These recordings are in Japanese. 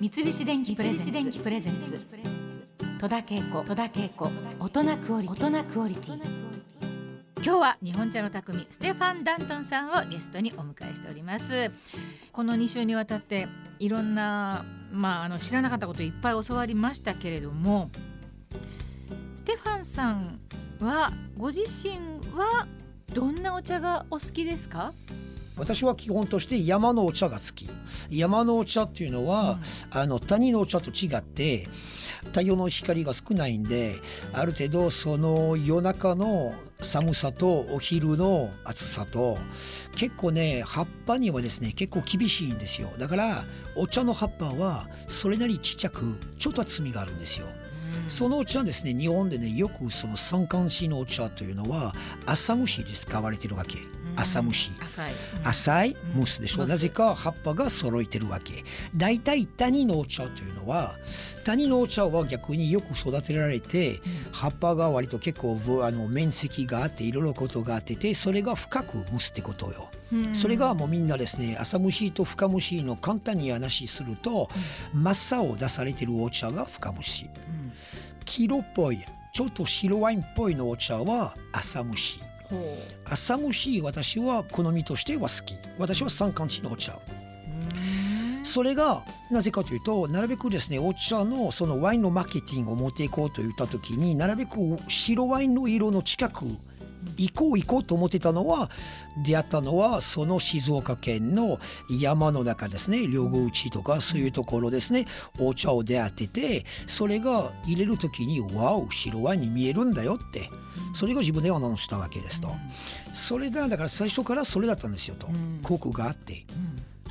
三菱電機プレゼンツ。戸田恵子。戸田恵子。大人クオリ大人クオリティ。今日は日本茶の匠ステファン・ダントンさんをゲストにお迎えしております。この2週にわたっていろんなまああの知らなかったこといっぱい教わりましたけれどもステファンさんはご自身はどんなお茶がお好きですか？私は基本として山のお茶が好き。山のお茶っていうのは、うん、あの谷のお茶と違って太陽の光が少ないんである程度その夜中の寒さとお昼の暑さと結構ね葉っぱにはですね結構厳しいんですよ。だからお茶の葉っぱはそれなりちっちゃくちょっと厚みがあるんですよ。そのお茶ですね日本でねよくその三寒子のお茶というのは朝蒸しで使われてるわけ。朝蒸し。浅い,、浅いムスでしょ、うなぜか葉っぱが揃えてるわけ。大体谷のお茶というのは谷のお茶は逆によく育てられて、葉っぱが割と結構あの面積があっていろいろことがあっててそれが深く蒸すってことよ、それがもうみんなですね朝蒸しと深蒸しの簡単に話すると、真っ青を出されてるお茶が深蒸し、黄色っぽいちょっと白ワインっぽいのお茶は朝蒸し朝蒸し私は好みとしては好き。私は三寒地のお茶。それがなぜかというとなるべくですねお茶のそのワインのマーケティングを持っていこうといった時になるべく白ワインの色の近く行こう行こうと思ってたのは出会ったのはその静岡県の山の中ですね。両郷内とかそういうところですね。お茶を出会っててそれが入れる時にわお白ワインに見えるんだよって。それが自分では直したわけですと。それがだから最初からそれだったんですよと。コクがあって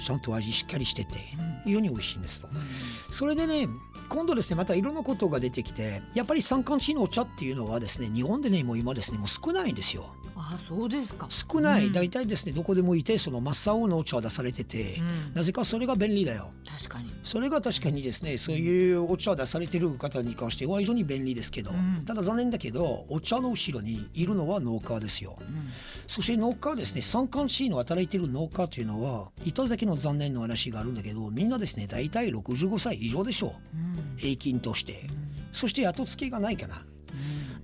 ちゃんと味しっかりしてて非常に美味しいんですと。それでね今度ですねまたいろんなことが出てきてやっぱり三寒地のお茶っていうのはですね日本でねもう今ですねもう少ないんですよ。あそうですか。少ない、うん、大体ですねどこでもいてその真っ青のお茶を出されてて、うん、なぜかそれが便利だよ。確かに。それが確かにですねそういうお茶を出されてる方に関しては非常に便利ですけど、うん、ただ残念だけどお茶の後ろにいるのは農家ですよ、そして農家ですね三寒地の働いてる農家というのは糸崎の残念の話があるんだけどみんなですね大体65歳以上でしょう、平均として、そして後付けがないかな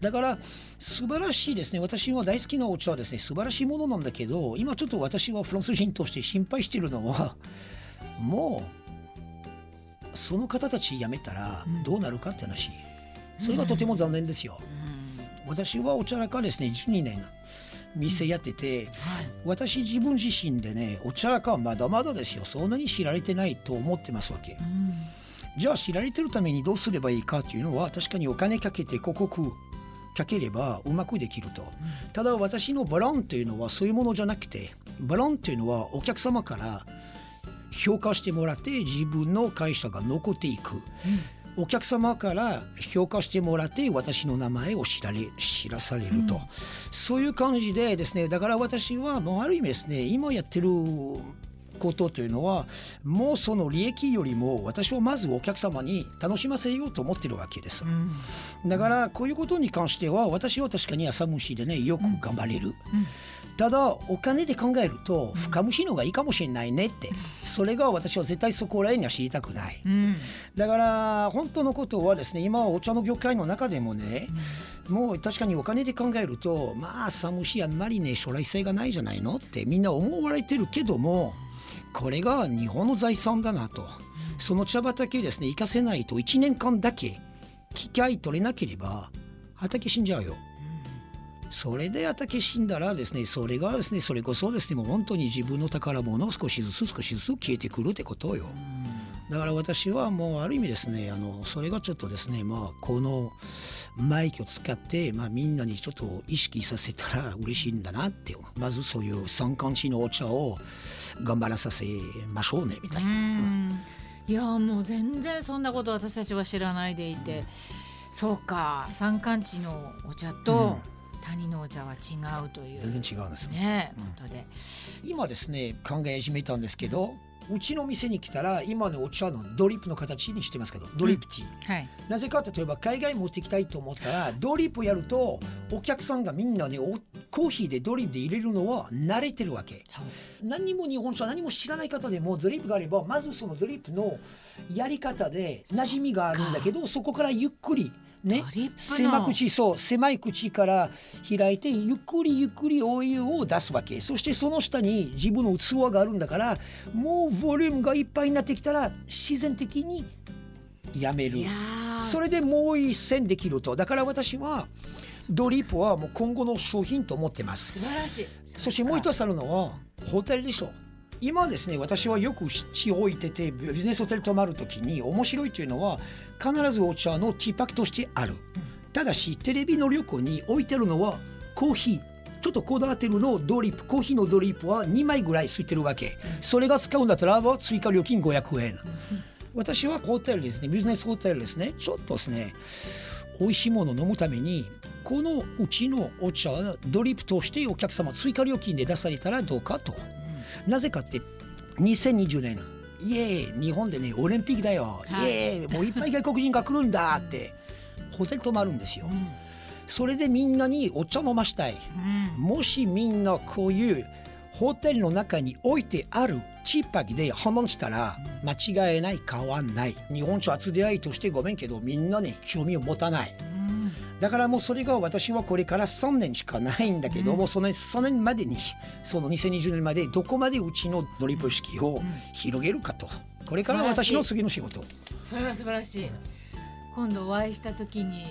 だから素晴らしいですね。私は大好きなお茶はですね素晴らしいものなんだけど今ちょっと私はフランス人として心配してるのはもうその方たち辞めたらどうなるかって話、それがとても残念ですよ、私はお茶らかですね12年店やってて、はい、私自分自身でねお茶らかはまだまだですよ。そんなに知られてないと思ってますわけ、じゃあ知られてるためにどうすればいいかというのは確かにお金かけて広告かければうまくできると、うん、ただ私のバランというのはそういうものじゃなくてバランというのはお客様から評価してもらって自分の会社が残っていく、うん、お客様から評価してもらって私の名前を知られ知らされると、うん、そういう感じでですねだから私はもうある意味ですね今やってることというのはもうその利益よりも私はまずお客様に楽しませようと思ってるわけです、うん、だからこういうことに関しては私は確かに朝虫でねよく頑張れる、うんうん。ただお金で考えると深蒸しのがいいかもしれないねって。それが私は絶対そこらへんには知りたくない、うん、だから本当のことはですね今お茶の業界の中でもね、うん、もう確かにお金で考えるとまあ朝蒸しあんまりね将来性がないじゃないのってみんな思われてるけどもこれが日本の財産だなと、その茶畑ですね生かせないと1年間だけ機械取れなければ畑死んじゃうよ。それで畑死んだらですねそれがですねそれこそですねもう本当に自分の宝物を少しずつ少しずつ消えてくるってことよ。だから私はもうある意味ですねあのそれがちょっとですねまあこのマイクを使って、まあ、みんなにちょっと意識させたら嬉しいんだなってまずそういう三冠地のお茶を頑張らさせましょうねみたいな。いやもう全然そんなこと私たちは知らないでいて、そうか山間地のお茶と、谷のお茶は違うという。全然違うんですね、うん、今ですね考え始めたんですけどうちの店に来たら今のお茶のドリップの形にしてますけどドリップティー、はい。なぜか例えば海外持ってきたいと思ったらドリップやるとお客さんがみんなねおコーヒーでドリップで入れるのは慣れてるわけ。何にも日本茶何も知らない方でもドリップがあればまずそのドリップのやり方で馴染みがあるんだけどそこからゆっくりね。狭口そう狭い口から開いてゆっくりゆっくりお湯を出すわけ。そしてその下に自分の器があるんだからもうボリュームがいっぱいになってきたら自然的にやめる。それでもう一戦できると。だから私はドリップはもう今後の商品と思ってます。素晴らしい。そしてもう一つあるのはホテルでしょ今ですね私はよく地を置いててビジネスホテル泊まるときに面白いというのは必ずお茶のティーパックとしてある。ただしテレビの旅行に置いてるのはコーヒー。ちょっとこだわってるのドリップコーヒーのドリップは2枚ぐらいついてるわけ。それが使うんだったらば追加料金500円。私はホテルですねビジネスホテルですねちょっとですね美味しいものを飲むためにこのうちのお茶ドリップとしてお客様追加料金で出されたらどうかと、なぜかって2020年イエーイ。日本でねオリンピックだよ、はい。イエーイ。もういっぱい外国人が来るんだってホテル泊まるんですよ、それでみんなにお茶飲ましたい、もしみんなこういうホテルの中に置いてあるチッパキで話したら間違いない変わんない。日本茶初出会いとしてごめんけどみんなね興味を持たないだからもうそれが私はこれから3年しかないんだけども、その3年までにその2020年までどこまでうちのドリップ式を広げるかと。これから私の次の仕事。それは素晴らしい。今度お会いした時に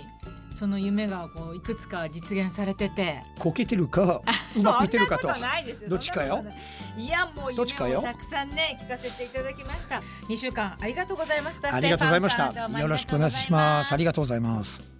その夢がこういくつか実現されてて。こけてるかうまくいってるかと。どっちかよいいやもう夢をたくさんね聞かせていただきました2週間ありがとうございましたありがとうございましたよ？ろしくお願いしますありがとうございます